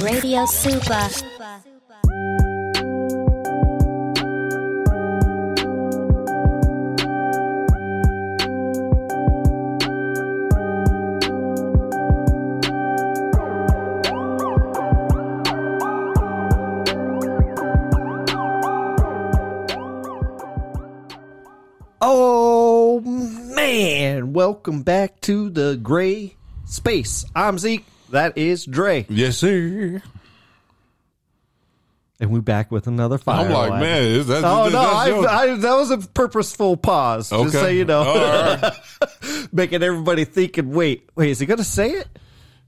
Radio Super. Oh man, welcome back to the gray space. I'm Zeke. That is Dre. Yes, sir. And we're back with another fire. I'm like, alarm. man, is that, Oh that's no, I, I, that was a purposeful pause. Just so you know, All right. making everybody think and wait. Wait, is he gonna say it?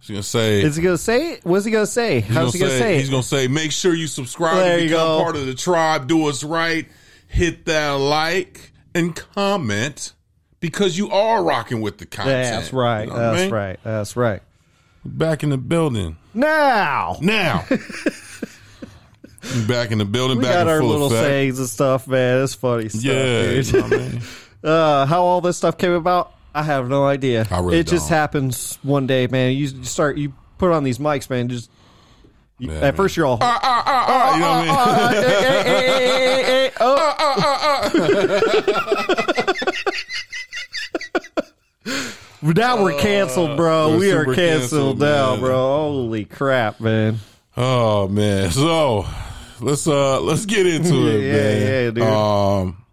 He's gonna say. Is he gonna say it? What's he gonna say? he's How's he gonna say, He's it? gonna say, make sure you subscribe There to you become go. part of the tribe. Do us right. Hit that like and comment because you are rocking with the content. That's right. You know what I That's mean? right. That's right. Back in the building Now now. back in the building. we back got our little effect. sayings and stuff, man. It's funny stuff, Yeah, dude. you know what I mean? uh, how all this stuff came about, I have no idea. Really it just don't. happens one day, man. You, start, you put on these mics, man. Just you- Yeah, at man. first, you're all. Ah, ah, ah, ah you know what I mean? Uh, hey, hey, hey, hey, hey, hey, oh. Now we're canceled, bro. we're we are canceled canceled, now, bro. Holy crap, man. Oh man. So let's uh let's get into it, Yeah, man. yeah, dude. Um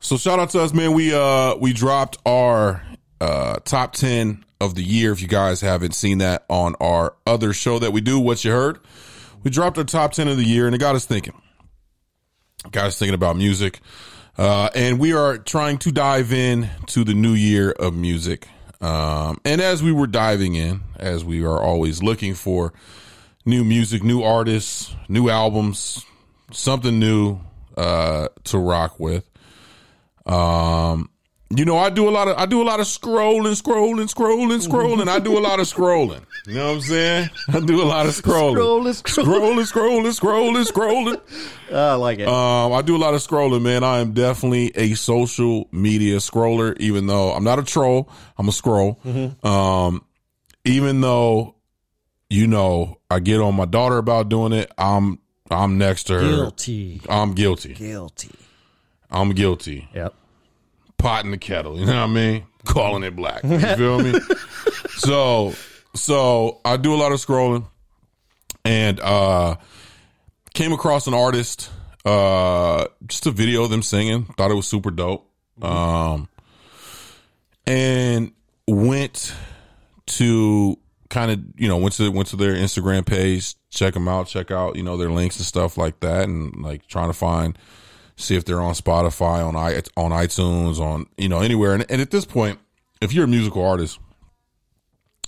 so shout out to us, man. We uh we dropped our uh top ten of the year. If you guys haven't seen that on our other show that we do, what you heard. We dropped our top ten of the year and it got us thinking. Got us thinking about music. Uh and we are trying to dive in to the new year of music. Um and as we were diving in, as we are always looking for new music, new artists, new albums, something new uh to rock with. Um you know, I do a lot of I do a lot of scrolling, scrolling, scrolling, scrolling. I do a lot of scrolling. You know what I'm saying? I do a lot of scrolling. Scrolling, scrolling. Scrolling, scrolling, scrolling, scrolling. I like it. Um, I do a lot of scrolling, man. I am definitely a social media scroller, even though I'm not a troll. I'm a scroll. Um, even though, you know, I get on my daughter about doing it. I'm, I'm next to her. Guilty. I'm guilty. Guilty. I'm guilty. Yep. Pot in the kettle. You know what I mean? Calling it black. You feel me? so, so I do a lot of scrolling and, uh, came across an artist, uh, just a video of them singing. Thought it was super dope. Um, and went to kind of, you know, went to, went to their Instagram page, check them out, check out, you know, their links and stuff like that. And like trying to find, see if they're on Spotify, on i on iTunes, on, you know, anywhere. And, and at this point, if you're a musical artist,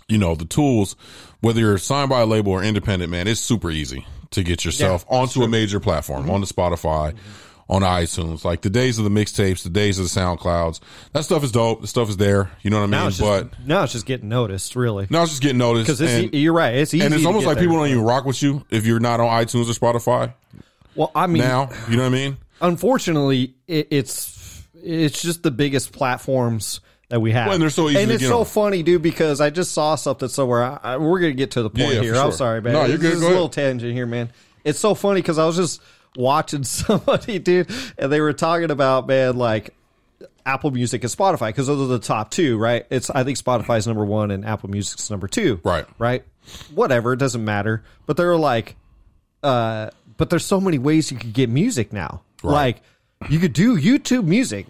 you know, the tools, whether you're signed by a label or independent, man, it's super easy to get yourself onto a major platform, Mm-hmm. on the Spotify, on iTunes. Like the days of the mixtapes, the days of the SoundClouds, that stuff is dope. The stuff is there. You know what I mean? it's just, but now it's just getting noticed, really. now it's just getting noticed. Because you're right. It's easy. and it's almost like there. people don't even rock with you if you're not on iTunes or Spotify Well, I mean, now. You know what I mean? Unfortunately, it, it's it's just the biggest platforms that we have, Well, and they're so easy And it's so on. funny, dude, because I just saw something somewhere. I, I, we're gonna get to the point Yeah, here. for I'm sorry, man. No, you're This good. is Go a little tangent here, man. It's so funny because I was just watching somebody, dude, and they were talking about man, like Apple Music and Spotify because those are the top two, right? It's I think Spotify's number one and Apple Music's number two, Right. Right. Whatever, it doesn't matter. But they're like, uh, but there's so many ways you could get music now. Right. Like you could do YouTube music.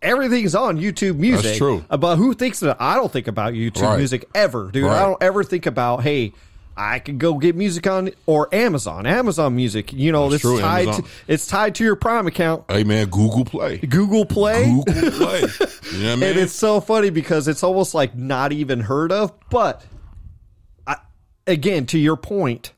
Everything's on YouTube music. true. But who thinks that? I don't think about YouTube Right. music ever, dude. I don't ever think about, hey, I could go get music on or Amazon, Amazon Music. You know, That's true, tied. To, it's tied to your Prime account, Hey man, Google Play. Google Play. Google Play. You know what I mean? And it's so funny because it's almost like not even heard of. But I, again, to your point,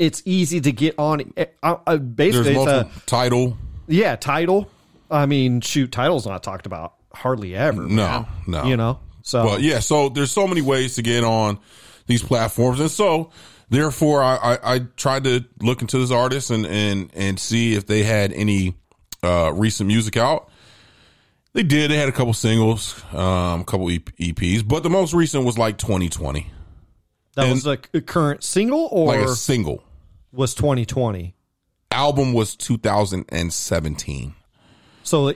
it's easy to get on. Uh, uh, There's basically, it's multiple a Tidal. yeah Tidal. I mean, shoot, Tidal's not talked about hardly ever. No, man. no. You know, so But yeah, so there's so many ways to get on these platforms, and so therefore, I, I, I tried to look into this artist and and and see if they had any uh, recent music out. They did. They had a couple singles, um, a couple EPs, but the most recent was like 2020. That And- was a current single or like a single. Was 2020? Album was 2017. So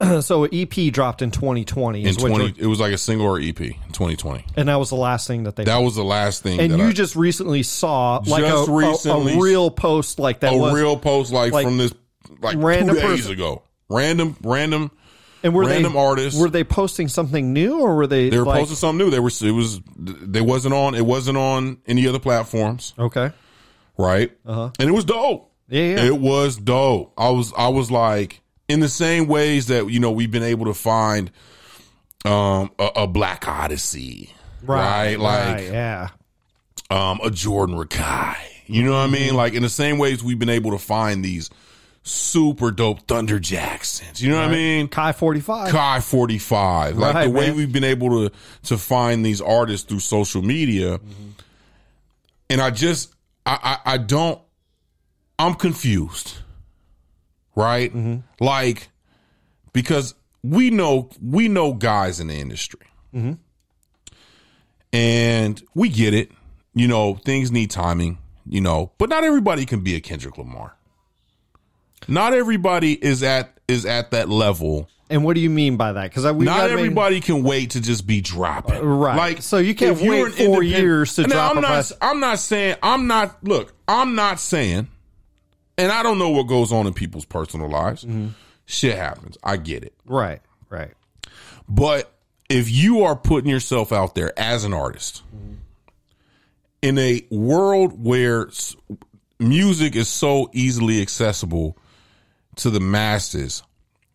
so EP dropped in 2020 In is what 20, you're- it was like a single or EP in 2020. and that was the last thing that they That was the last thing. and you I, just recently saw like a, a- a, real post like that a was real post like, like from this like random two days person. ago. Random, random. and were random they artists. were they posting something new or were they They were like, posting something new. They were. It was. They wasn't on. It wasn't on any other platforms, okay right? Uh-huh. And it was dope. yeah yeah It was dope. I was. I was like in the same ways that you know we've been able to find um a, a Black Odyssey, right? Like right, yeah um, a Jordan Rakai. You know what I Mm-hmm. mean? Like in the same ways we've been able to find these super dope Thunder Jacksons. You know what I mean? Kai 45 Kai 45. Like Right, the way man. we've been able to to find these artists through social media. And I just I, I I don't I'm confused. Right? Mm-hmm. Like because we know we know guys in the industry. Mm-hmm. And we get it. You know, things need timing, you know, but not everybody can be a Kendrick Lamar. Not everybody is at is at that level and what do you mean by that because not gotta make- everybody can wait to just be dropping. right. Like So you can't wait four years to Now, drop I'm not press- I'm not saying I'm not look, I'm not saying and I don't know what goes on in people's personal lives. Mm-hmm. Shit happens. I get it. right right But if you are putting yourself out there as an artist in a world where music is so easily accessible to the masses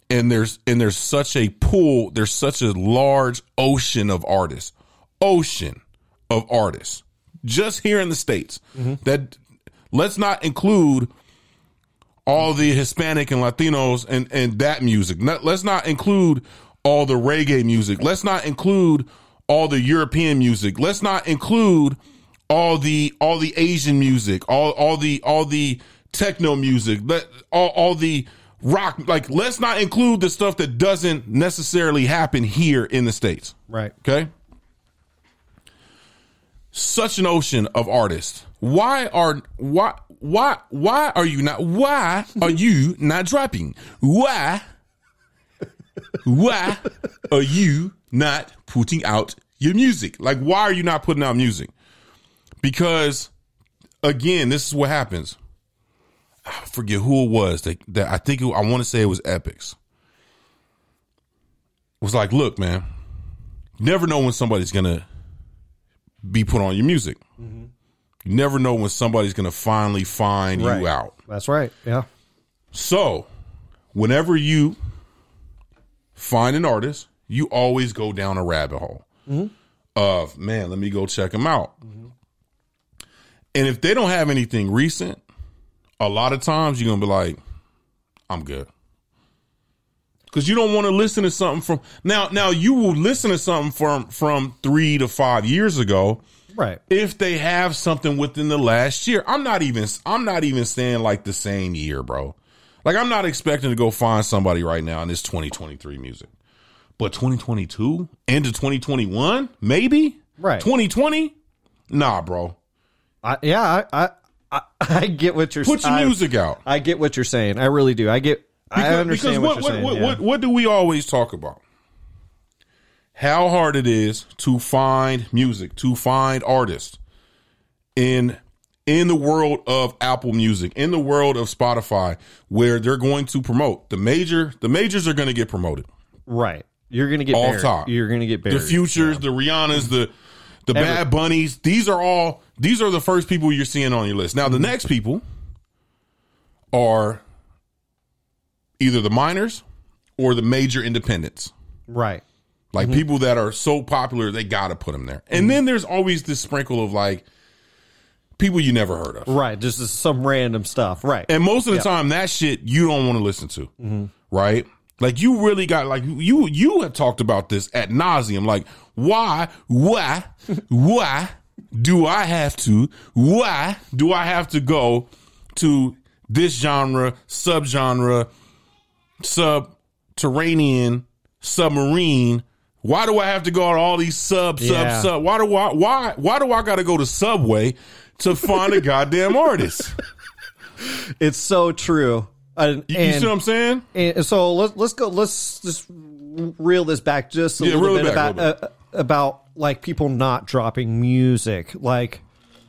and there's and there's such a pool, there's such a large ocean of artists. Ocean of artists just here in the states. Mm-hmm. That let's not include all the Hispanic and Latinos and, and that music. Not, let's not include all the reggae music. Let's not include all the European music. Let's not include all the all the Asian music, all all the all the techno music, let all, all the rock like let's not include the stuff that doesn't necessarily happen here in the States. right Okay. Such an ocean of artists. Why are why why why are you not why are you not dropping? Why why are you not putting out your music? Like why are you not putting out music? Because again, this is what happens. I forget who it was that, that I think it, I want to say it was Epics. It was like, look, man, you never know when somebody's gonna be put on your music. Mm-hmm. You never know when somebody's gonna finally find Right. you out. that's right yeah So, whenever you find an artist, you always go down a rabbit hole mm-hmm. of man. Let me go check them out. Mm-hmm. And if they don't have anything recent, a lot of times you're gonna be like, "I'm good," because you don't want to listen to something from now. Now you will listen to something from from three to five years ago right if they have something within the last year. I'm not even I'm not even saying like the same year, bro. Like I'm not expecting to go find somebody right now in this 2023 music. But 2022 into 2021, maybe? Right. 2020? Nah, bro. I, yeah I, I I I get what you're saying. Put your I- music out. I get what you're saying I really do I get I Because- understand because what, you're saying What, yeah. what, what do we always talk about? How hard it is to find music, to find artists in in the world of Apple Music, in the world of Spotify, where they're going to promote the major. The majors are going to get promoted. right you're gonna get all buried. top. you're gonna get The buried Futures, the Rihannas, the the Bad Bunnies. These are all. These are the first people you're seeing on your list. Now, the mm-hmm. next people are either the minors or the major independents. right Like mm-hmm. people that are so popular, they got to put them there. And mm-hmm. then there's always this sprinkle of like people you never heard of. right just some random stuff right And most of the time, that shit you don't want to listen to, right? Like you really got like you you have talked about this at nauseum. Like why why why do I have to why do I have to go to this genre subgenre subterranean submarine Why do I have to go on all these sub, sub, Yeah. sub? Why do I why why do I gotta go to Subway to find a goddamn artist? It's so true. And, You, see what I'm saying? And so let's let's go. Let's just reel this back just a Yeah, little bit back, about reel uh, about like people not dropping music. Like,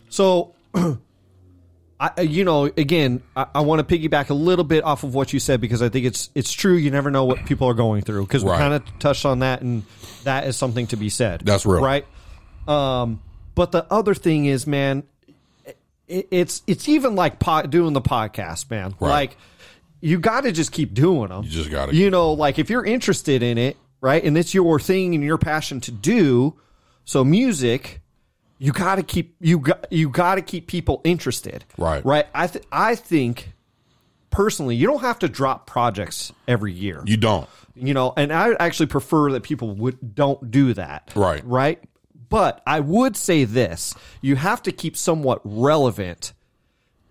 so I you know again I, I want to piggyback a little bit off of what you said because I think it's it's true. You never know what people are going through because we Right. kind of touched on that and that is something to be said. That's real. right? Um, but the other thing is, man, it, it's it's even like po- doing the podcast, man. Like you got to just keep doing them. You just gotta- You know, like if you're interested in it, right, and it's your thing and your passion to do, so music, you got to keep you got you got to keep people interested. Right. Right. I th- I think personally, you don't have to drop projects every year You don't. you know and i actually prefer that people would don't do that Right. right but i would say this you have to keep somewhat relevant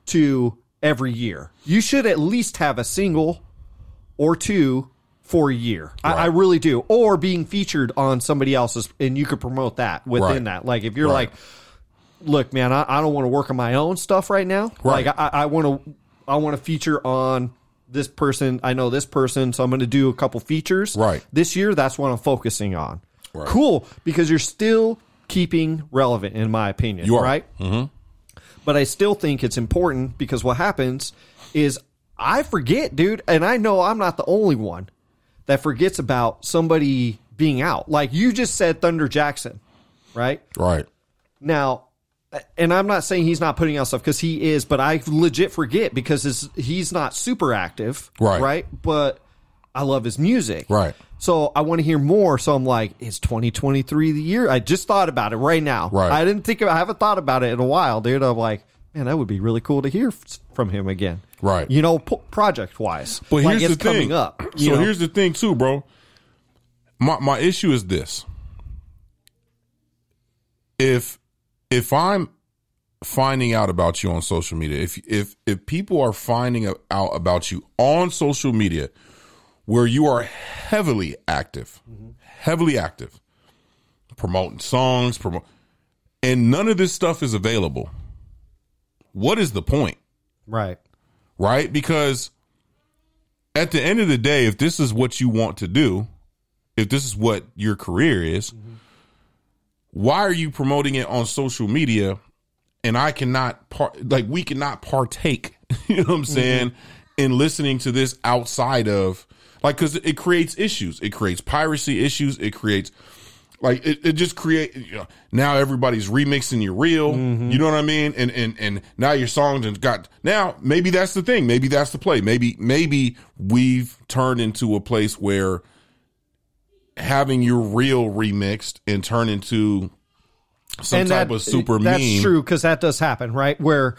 to every year you should at least have a single or two for a year I, I really do or being featured on somebody else's and you could promote that within Right. that like if you're Right. like look man i, I don't want to work on my own stuff right now Right. like i, I want to i want to feature on this person i know this person so i'm going to do a couple features Right. this year that's what i'm focusing on Right. cool because you're still keeping relevant in my opinion You are. right mm-hmm. but i still think it's important because what happens is i forget dude and i know i'm not the only one that forgets about somebody being out like you just said thunder jackson right Right. now, and I'm not saying he's not putting out stuff because he is, but I legit forget because his, he's not super active, Right. Right, but I love his music, Right. So I want to hear more. So I'm like, is 2023 the year? I just thought about it right now. Right. I didn't think I haven't thought about it in a while, dude. I'm like, man, that would be really cool to hear from him again, Right. You know, po- project wise, But like here's the thing. up. so know? here's the thing too, bro. My my issue is this. If if I'm finding out about you on social media, if if if people are finding out about you on social media where you are heavily active, mm-hmm. heavily active, promoting songs, promote and none of this stuff is available. What is the point? right, right? Because at the end of the day, if this is what you want to do, if this is what your career is, why are you promoting it on social media? And I cannot part like we cannot partake. You know what I'm saying? Mm-hmm. In listening to this outside of like because it creates issues. It creates piracy issues. It creates like it, it just create you know, now everybody's remixing your reel mm-hmm. you know what i mean and and and now your songs and got now maybe that's the thing maybe that's the play maybe maybe we've turned into a place where having your reel remixed and turn into some And type that- of super meme. That's meme true because that does happen, right? Where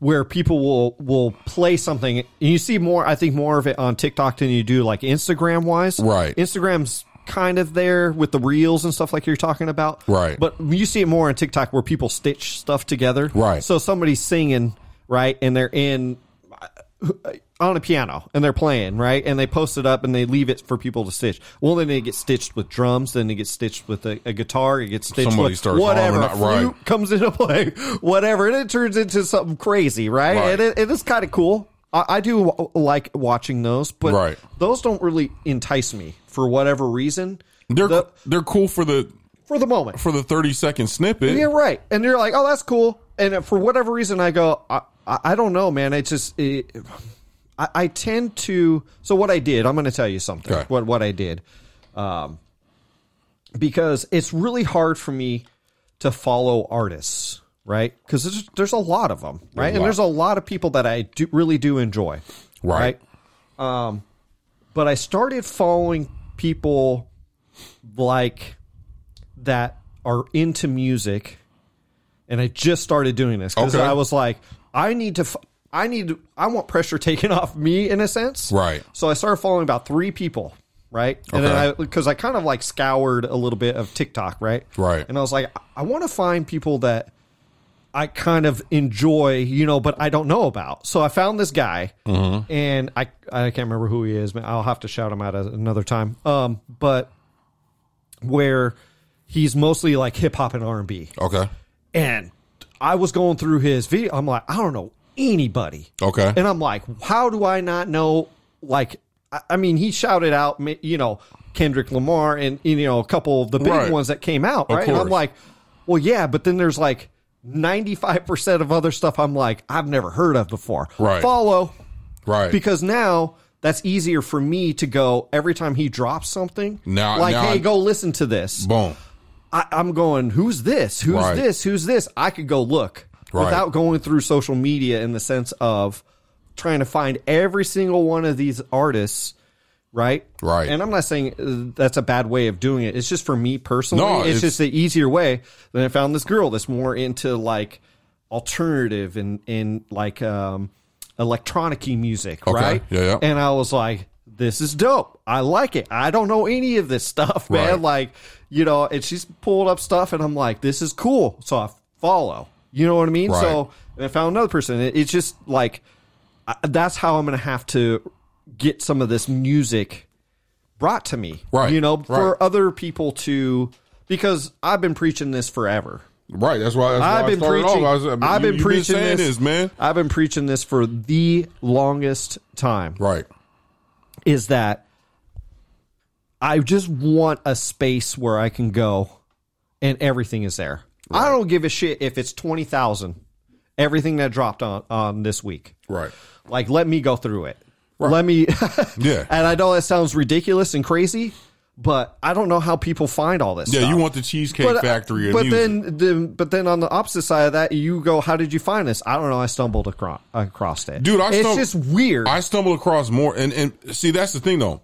where people will will play something. And you see more. I think more of it on TikTok than you do like Instagram wise. Right. Instagram's kind of there with the reels and stuff like you're talking about. Right. But you see it more on TikTok where people stitch stuff together. Right. So somebody's singing right, and they're in uh, on a piano and they're playing right and they post it up and they leave it for people to stitch well then it gets stitched with drums then it gets stitched with a, a guitar it gets stitched Somebody with starts whatever humming, right. comes into play whatever and it turns into something crazy right, Right. and it, it is kind of cool I, I do like watching those but Right. those don't really entice me for whatever reason they're The- they're cool for the for the moment for the 30 second snippet yeah, right. And you're like, oh, that's cool. And for whatever reason, I go, I, I, don't know, man. It's just, it, I, I tend to. So what I did, I'm going to tell you something. Okay. What what I did, um, because it's really hard for me to follow artists, right? Because there's, there's a lot of them, right? and there's a lot of people that I do really do enjoy, Right. right? Um, but I started following people like that are into music, and I just started doing this because Okay. I was like, I need to, f- I need, to, I want pressure taken off me in a sense, Right. So I started following about three people, right? And then I, Okay. because I kind of like scoured a little bit of TikTok, right? Right. And I was like, I want to find people that I kind of enjoy, you know, but I don't know about. So I found this guy, Mm-hmm. and I I can't remember who he is. but I'll have to shout him out another time. Um, but where he's mostly like hip hop and R and B. Okay. And I was going through his video. I'm like, I don't know anybody. Okay. And I'm like, how do I not know? Like, I, I mean, he shouted out, you know, Kendrick Lamar and you know a couple of the big Right. ones that came out, right? And I'm like, well, yeah, but then there's like 95 percent of other stuff. I'm like, I've never heard of before. Right. Follow right. because now that's easier for me to go every time he drops something. Now- like, now hey, I- go listen to this. Boom. I, I'm going, who's this? Who's Right. this? Who's this? I could go look Right. without going through social media in the sense of trying to find every single one of these artists. Right. Right. And I'm not saying uh, that's a bad way of doing it. It's just for me personally. No, it's, it's- just the easier way. Then I found this girl that's more into like alternative and, and like um, electronic music. Okay. Right. Yeah, yeah. And I was like, this is dope. I like it. I don't know any of this stuff, man. Right. Like, you know, and she's pulled up stuff and I'm like, this is cool. So I follow. You know what I mean? Right. So and I found another person. It, it's just like, I, that's how I'm going to have to get some of this music brought to me. Right. You know, Right. for other people to, because I've been preaching this forever. Right. That's why. That's why I've been preaching. I was, I mean, been preaching saying this, man. I've been preaching this for the longest time. Right. is that I just want a space where I can go and everything is there. I don't give a shit if it's 20,000 everything that dropped on on this week. Right. Like let me go through it. Let me Yeah. And I know that sounds ridiculous and crazy, but I don't know how people find all this Yeah. stuff. You want the cheesecake But, uh, factory but music. then, the, but then on the opposite side of that, you go, "How did you find this?" I don't know. I stumbled across across it, Dude, I it's stum- just weird. I stumbled across more, and and see that's the thing though.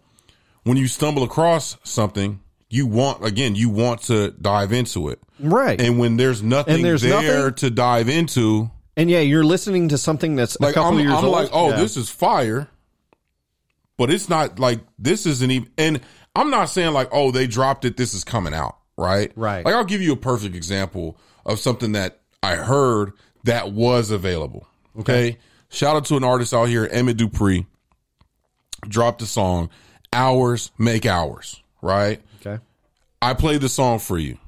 When you stumble across something, you want again, you want to dive into it, right? and when there's nothing And there's there nothing- to dive into, And yeah, you're listening to something that's a like couple I'm, years I'm old. like, oh, Yeah. this is fire, but it's not like this isn't even. And I'm not saying like, oh, they dropped it, this is coming out, right? Right. Like I'll give you a perfect example of something that I heard that was available. Okay. Shout out to an artist out here, Emmett Dupree, dropped a song, "Hours Make Hours." Right. okay. I played the song for you.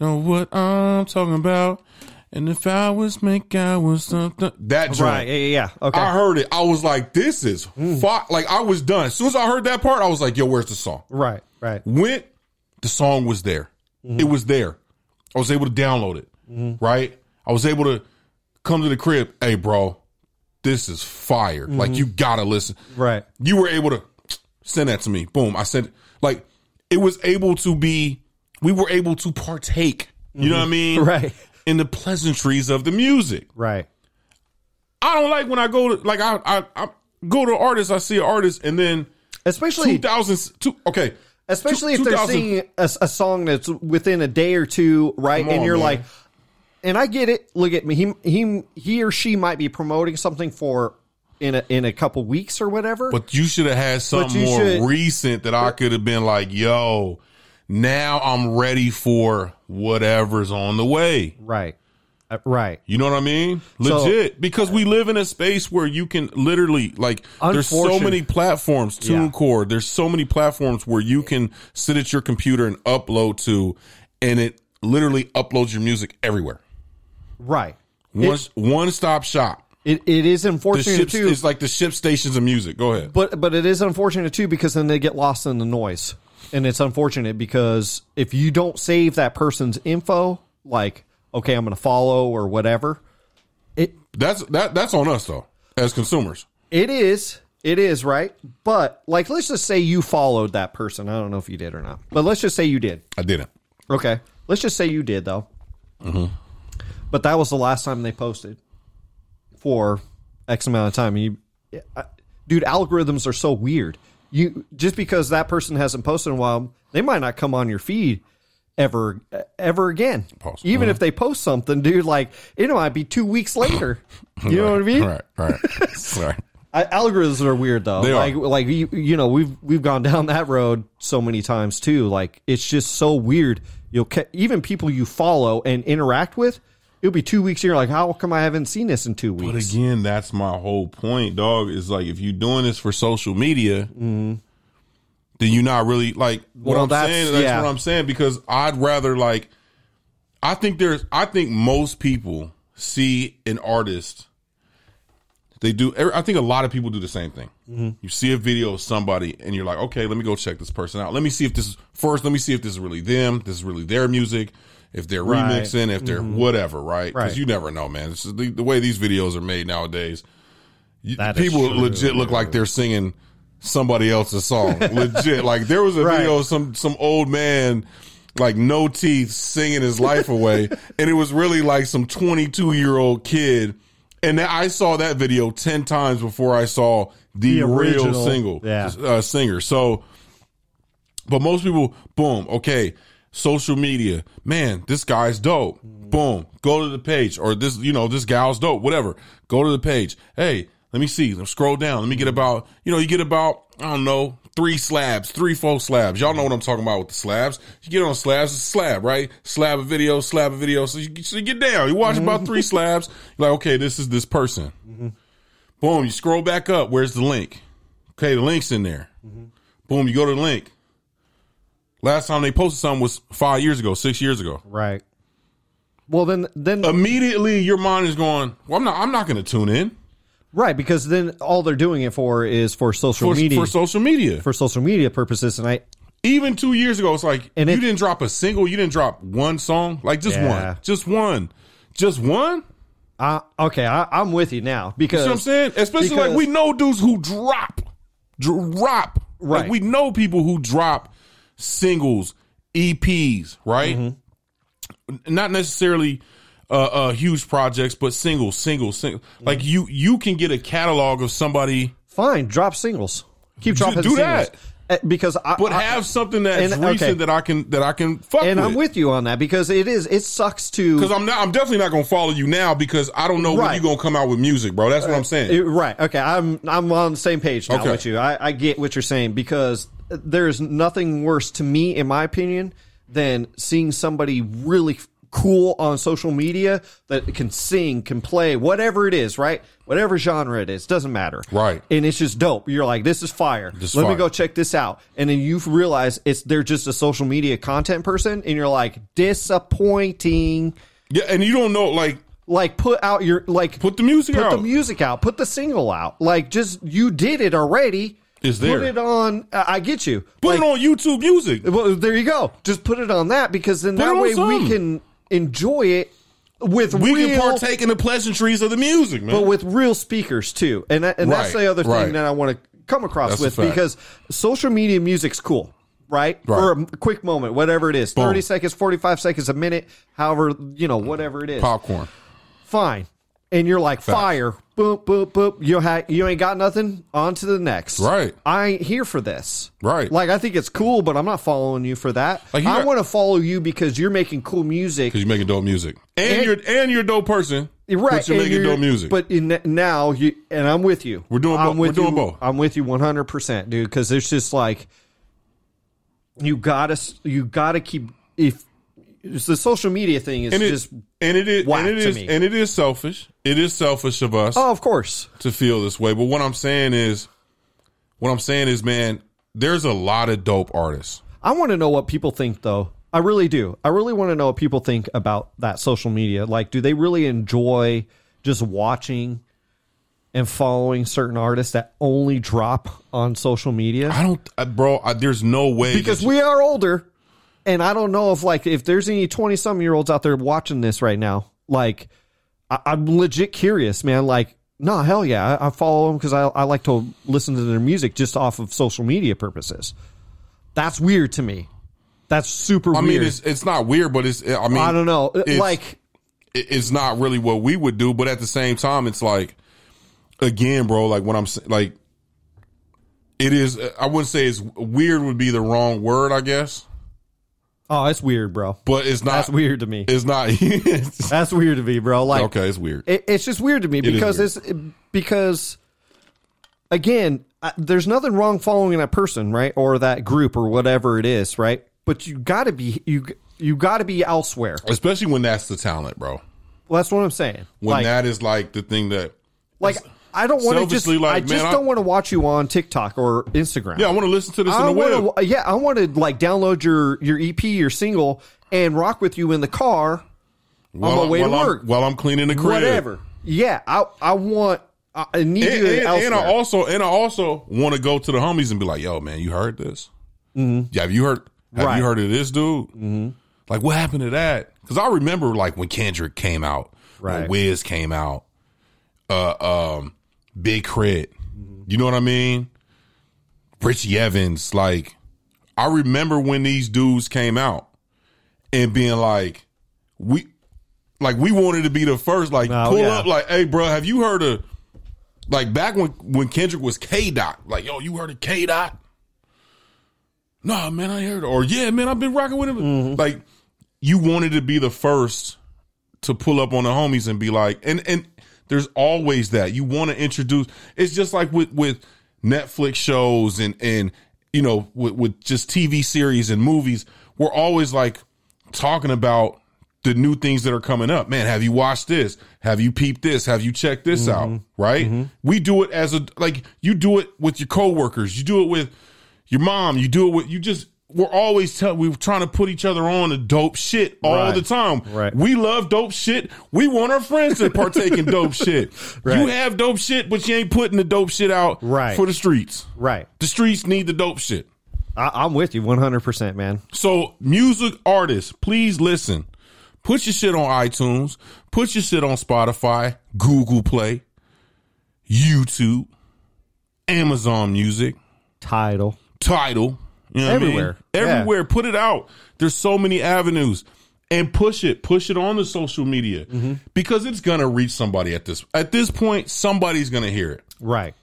Know what I'm talking about? And if hours make hours, something that joint. Right. Yeah. Yeah. yeah. Okay. I heard it. I was like, this is hmm. fi-. like I was done. As soon as I heard that part, I was like, yo, where's the song? right. Right. Went, the song was there. Mm-hmm. It was there. I was able to download it. Mm-hmm. Right? I was able to come to the crib. Hey, bro, this is fire. Like mm-hmm. you gotta listen. Right. You were able to send that to me. Boom. I sent like it was able to be we were able to partake. You know what I mean? Right. In the pleasantries of the music. Right. I don't like when I go to like I I, I go to artists. I see an artist and then Especially, 2000 two, okay, especially if they're 2000 singing a, a song that's within a day or two, right? Come and on, you're man. like, and I get it. Look at me. He he he or she might be promoting something for in a in a couple weeks or whatever. But you should have had something more should- recent that I could have been like, yo, now I'm ready for whatever's on the way. right. Uh, right. You know what I mean? So- Legit. because we live in a space where you can literally like there's so many platforms, Yeah. TuneCore, there's so many platforms where you can sit at your computer and upload to and it literally uploads your music everywhere. Right. One one stop shop. It it is unfortunate ship too. it's like the ship stations of music. Go ahead. But but it is unfortunate too because then they get lost in the noise, and it's unfortunate because if you don't save that person's info, like okay, I'm going to follow or whatever, it That's that that's on us though, as consumers. it is it is right. But like let's just say you followed that person. I don't know if you did or not, but let's just say you did. I didn't. Okay, let's just say you did though. Mm-hmm. But that was the last time they posted for X amount of time. You, I- dude, algorithms are so weird. You just because that person hasn't posted in a while, they might not come on your feed ever ever again. Even if uh-huh. they post something, dude, like it might be two weeks later. You know what I mean? Right, right, right. I, algorithms are weird though. They are. like like you, you know we've we've gone down that road so many times too. Like it's just so weird. You'll even people you follow and interact with. It'll be two weeks. You're like, how come I haven't seen this in two weeks? But again, that's my whole point, dog. Is like if you're doing this for social media, then you're not really like what Well, I'm that's- saying. That's yeah. what I'm saying because I'd rather like. I think there's. I think most people see an artist. They do. I think a lot of people do the same thing. Mm-hmm. You see a video of somebody, and you're like, okay, let me go check this person out. Let me see if this is first. Let me see if this is really them. This is really their music. If they're Right. Mm-hmm. remixing, if they're whatever, right? Because Right. you never know, man. This is the, the way these videos are made nowadays. You, people legit look like they're singing somebody else's song. legit, like there was a Right. video of some some old man like no teeth singing his life away, and it was really like some twenty two year old kid. And I saw that video ten times before I saw the, The real original. single Yeah. uh, singer. So, but most people, boom, okay, social media, man, this guy's dope. Boom, go to the page, or this, you know, this gal's dope. Whatever, go to the page. Hey, let me see. Let me scroll down. Let me get about, you know, you get about, I don't know, three slabs, three, four slabs. Y'all know what I'm talking about with the slabs. You get on slabs, it's a slab, right? Slab of video, slab of video. So you, so you get down. You watch about three slabs. You're like, okay, this is this person. Boom, you scroll back up. Where's the link? Okay, the link's in there. Mm-hmm. Boom, you go to the link. Last time they posted something was five years ago, six years ago. Right. Well, then, then Immediately, your mind is going, "Well, I'm not. I'm not going to tune in right because then all they're doing it for is for social for, media for social media." for social media purposes, and I Even two years ago, it's like And you it- didn't drop a single. You didn't drop one song, like just Yeah. one, just one, just one. Uh, okay, I, I'm with you now because You know what I'm saying? Especially like we know dudes who drop, drop. Like Right. we know people who drop singles, EPs, right? Mm-hmm. Not necessarily uh, uh, huge projects, but singles, singles, singles. Like you, you can get a catalog of somebody, fine, drop singles, keep dropping do singles. that. Uh, because I but I- have something that's and- recent okay. that I can that I can fuck and with. I'm with you on that because it is it sucks to because I'm not, I'm definitely not gonna follow you now because I don't know when you're gonna come out with music, bro. That's what I'm saying. Right. Okay. I'm I'm on the same page now Okay. with you. I, I get what you're saying because there's nothing worse to me, in my opinion, than seeing somebody really cool on social media that can sing, can play, whatever it is, right? Whatever genre it is, doesn't matter. Right. And it's just dope. You're like, this is fire. This is Let me go check this out. And then you realize it's they're just a social media content person, and you're like, disappointing. yeah, and you don't know like Like put out your like put the music put out. the music out put the single out like just you did it already It's there. put it on i I get you Put Like, it on YouTube Music. well there you go just put it on that because then Put that way we can enjoy it with We real can partake in the pleasantries of the music, man. but with real speakers too and that, and that's the other thing right. that i want to come across That's with because social media music's cool right? Right. For a quick moment, whatever it is, Boom. 30 seconds, 45 seconds, a minute, however, you know, whatever it is Popcorn. fine. And you're like fire, boop, boop, boop. You ha- you ain't got nothing. On to the next. Right. I ain't here for this. Right. Like I think it's cool, but I'm not following you for that. Like, you I got- want to follow you because you're making cool music. Because you're making dope music. And, And- you're and you're a dope person. Right. But you're and making dope music. But in, now you and I'm with you. We're doing I'm bo- with we're doing you, both. I'm with you 100, percent dude. Because it's just like you gotta you gotta keep if it's the social media thing is and it, just and it is and it is me. and it is selfish. It is selfish of us oh of course to feel this way. But what I'm saying is what I'm saying is, man, there's a lot of dope artists. I want to know what people think, though. I really do. I really want to know what people think about that social media. Like, do they really enjoy just watching and following certain artists that only drop on social media? I don't, bro. I, there's no way Because you- we are older, and I don't know if like if there's any twenty some year olds out there watching this right now. Like, I, I'm legit curious, man. Like, no, hell yeah, I, I follow them because I, I like to listen to their music just off of social media purposes. That's weird to me. That's super weird. I weird. mean, it's it's not weird, but it's. I mean, I don't know. it's- Like, it's not really what we would do, but at the same time, it's like, again, bro, like what I'm like, it is, I wouldn't say it's weird would be the wrong word, I guess, oh, it's weird, bro. but it's not, That's weird to me. it's not, it's- That's weird to me, bro. Like, okay, it's weird. it, it's just weird to me because weird. it's because again, I, there's nothing wrong following that person, right, or that group or whatever it is, right? But you got to be you you got to be elsewhere. Especially when that's the talent, bro. Well, that's what I'm saying. When like, that is like the thing that, like I don't want to just. like, I just man, don't want to watch you on TikTok or Instagram. Yeah, I want to listen to this in I the want to. Yeah, I want to like download your your EP, your single, and rock with you in the car while, on my way while to I'm- work. while I'm cleaning the crib. whatever. Yeah, I I want. I need And, you and- and. I also and I also want to go to the homies and be like, "Yo, man, you heard this? Yeah, have you heard? Have Right. you heard of this dude? Mm-hmm. Like, what happened to that? Because I remember like when Kendrick came out, when Right. Wiz came out, uh, um, Big Crit. You know what I mean? Richie Evans. Like, I remember when these dudes came out and being like, we. Like we wanted to be the first, like pull yeah. up, like, hey, bro, have you heard of like back when when Kendrick was K Dot, like yo, you heard of K Dot? Nah, man, I heard. Or yeah, man, I've been rocking with him. Mm-hmm. Like you wanted to be the first to pull up on the homies and be like, and and there's always that you want to introduce. It's just like with with Netflix shows and and you know with with just TV series and movies. We're always like talking about the new things that are coming up. Man, have you watched this? Have you peeped this? Have you checked this mm-hmm. out? Right? Mm-hmm. We do it as a like you do it with your coworkers. You do it with your mom. You do it with you just we're always tell we're trying to put each other on to dope shit all Right. the time. Right. We love dope shit. We want our friends to partake in dope shit. Right. You have dope shit, but you ain't putting the dope shit out Right. for the streets. right. The streets need the dope shit. I, I'm with you 100, percent man. So, music artists, please listen. Put your shit on iTunes. Put your shit on Spotify, Google Play, YouTube, Amazon Music, Tidal. Tidal. You know what I mean? Everywhere. Yeah. Everywhere. Put it out. There's so many avenues. And push it. Push it on the social media. Mm-hmm. Because it's gonna reach somebody at this at this point, somebody's gonna hear it. Right.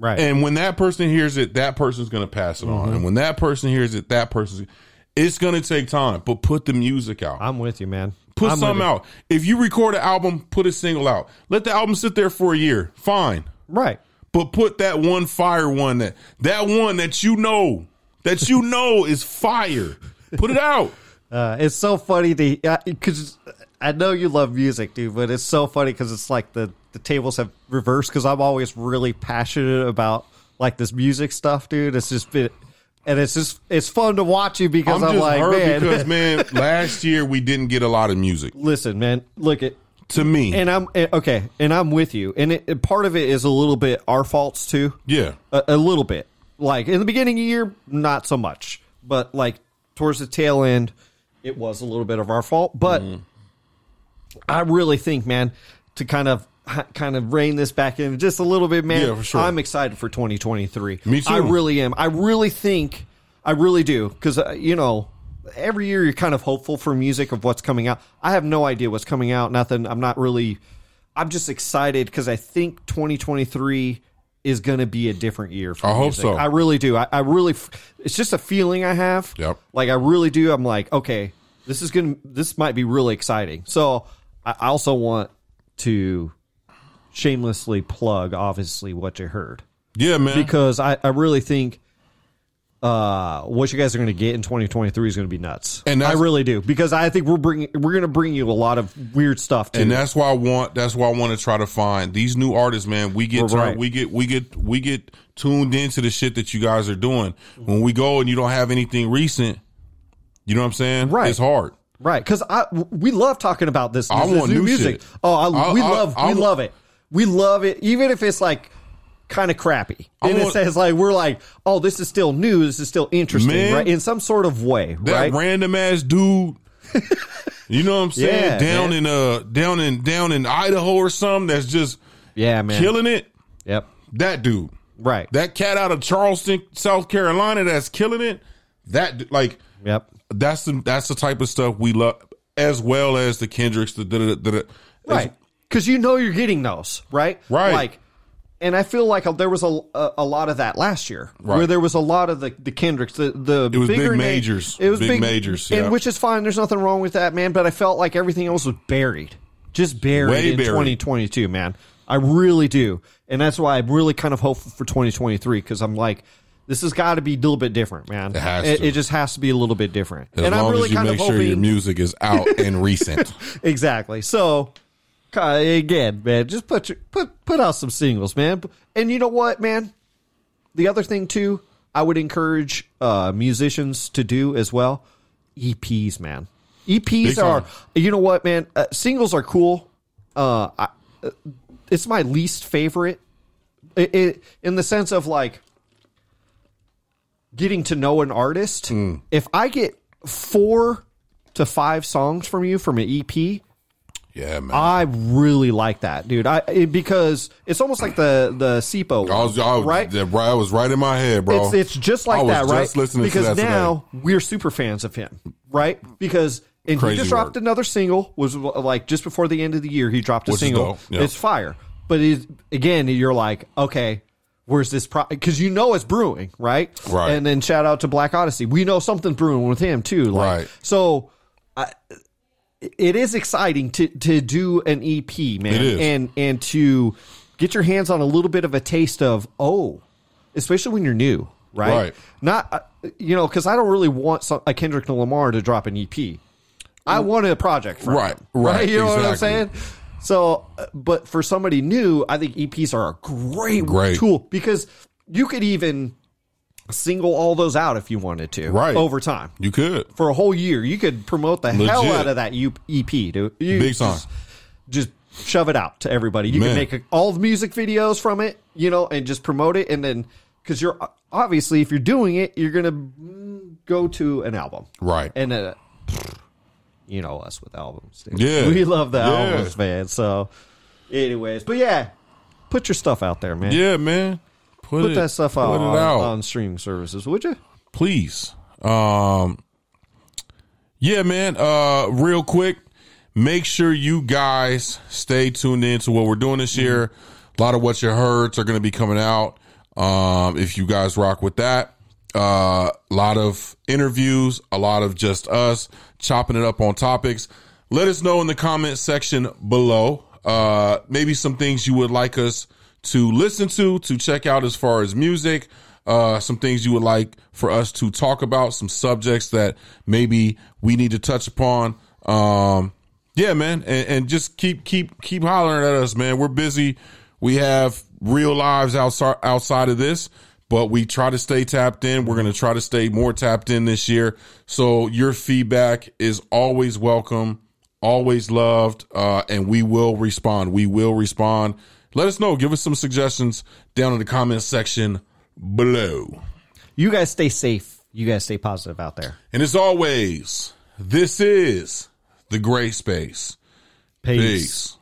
Right. And when that person hears it, that person's going to pass it Mm-hmm. on. And when that person hears it, that person's. It's going to take time, but put the music out. I'm with you, man. put I'm something out. If you record an album, put a single out. Let the album sit there for a year. Fine. Right. But put that one fire one that that one that you know that you know is fire. Put it out. Uh, it's so funny to because I know you love music, dude, but it's so funny because it's like the the tables have reversed because I'm always really passionate about like this music stuff, dude. It's just been. And it's just it's fun to watch you because I'm I'm, just like, man, because man, last year we didn't get a lot of music. listen, man, look at To me. and I'm eh, okay, and I'm with you. And it- part of it is a little bit our faults too. yeah. a, a little bit. Like in the beginning of the year, not so much, but like towards the tail end, it was a little bit of our fault. But Mm-hmm. I really think, man, to kind of kind of rein this back in just a little bit, man. Yeah, for sure. I'm excited for 2023. Me too. I really am. I really think. I really do because uh, you know. Every year you're kind of hopeful for music of what's coming out. I have no idea what's coming out. Nothing. I'm not really. I'm just excited because I think 2023 is going to be a different year. For I hope music. so. I really do. I, I really. f- It's just a feeling I have. Yep. Like I really do. I'm like, okay, this is gonna. This might be really exciting. So I I also want to shamelessly plug, obviously, what you heard Yeah, man. because I, I really think uh, what you guys are going to get in 2023 is going to be nuts. And I really do because I think we're bringing we're going to bring you a lot of weird stuff too. and that's why I want. That's why I want to try to find these new artists, man. We get turned- right. we get we get we get tuned into the shit that you guys are doing. When we go and you don't have anything recent, you know what I'm saying? Right. It's hard. Right, because I we love talking about this. I this want new new music. shit. Oh, I, I- we I- love I we love it. We love it, even if it's like kind of crappy. And it says like we're like, oh, this is still new. This is still interesting, Man. right? In some sort of way, That right? random ass dude. you know what I'm saying? Yeah, down man. in uh down in down in Idaho or something that's just yeah, man. killing it. Yep. That dude. Right. That cat out of Charleston, South Carolina that's killing it. That like yep. that's the that's the type of stuff we love, as well as the Kendricks, the da, da, da, da, Right. Because you know you're getting those, right? Right. Like, and I feel like there was a, a, a lot of that last year, where there was a lot of the, the Kendricks, the the It was bigger big name- majors. It was Big big majors, and which is fine. There's nothing wrong with that, man. But I felt like everything else was buried, just buried Way in buried. 2022, man. I really do, and that's why I'm really kind of hopeful for 2023 because I'm like. This has got to be a little bit different, man. It has It, to. it just has to be a little bit different. As and long I'm really as you kind make of sure hoping your music is out and recent. exactly. So again, man, just put your, put put out some singles, man. And you know what, man? The other thing too, I would encourage uh, musicians to do as well. EPs, man. EPs time. are, you know what, man? Uh, singles are cool. Uh, I, uh, it's my least favorite. It, it, in the sense of like getting to know an artist. If I get four to five songs from you from an EP, Yeah, man. I really like that, dude. I it, because it's almost like the the SIPO, I was, I was, right? right- I was right in my head, bro. It's it's just like that, right? just listening to because that today. now we're super fans of him, right? Because and Crazy he just dropped work. another single. Was like just before the end of the year, he dropped a Which single. yeah. It's fire, but again, you're like, okay. Where's this? Because you know it's brewing, right? Right. And then shout out to Black Odyssey. We know something's brewing with him too. Like, Right. So, I, it is exciting to to do an EP, man, and and to get your hands on a little bit of a taste of oh, especially when you're new, right? Right. Not uh, you know because I don't really want some, a Kendrick Lamar to drop an EP. I wanted a project, Right, him, right, You know what I'm saying? So, uh, but for somebody new, I think EPs are a great, Great. tool because you could even single all those out if you wanted to, Right. Over time, you could. for a whole year, you could promote the hell out of that EP, dude. You Big time. Just, just shove it out to everybody. You Man. can make a, all the music videos from it, you know, and just promote it. And then, because you're obviously, if you're doing it, you're gonna mm, go to an album, Right. And uh, you know us with albums, dude. Yeah. we love the Yeah. albums, man. So, anyways, but yeah, put your stuff out there, man. Yeah, man. Put, Put it, that stuff put out it on, out. on streaming services, would you? please. Um, yeah, man. Uh, real quick, make sure you guys stay tuned in to what we're doing this year. A lot of what you heard are going to be coming out. Um, if you guys rock with that, uh, a lot of interviews, a lot of just us chopping it up on topics. Let us know in the comment section below. Uh, maybe some things you would like us to listen to, to check out as far as music uh, some things you would like for us to talk about, some subjects that maybe we need to touch upon. Um, yeah, man, and, and just keep keep keep hollering at us, man. We're busy. We have real lives outside outside of this, but we try to stay tapped in. We're going to try to stay more tapped in this year. So your feedback is always welcome, always loved, uh, and we will respond. We will respond. Let us know. Give us some suggestions down in the comment section below. You guys stay safe. You guys stay positive out there. And as always, this is the gray space. Peace. Peace.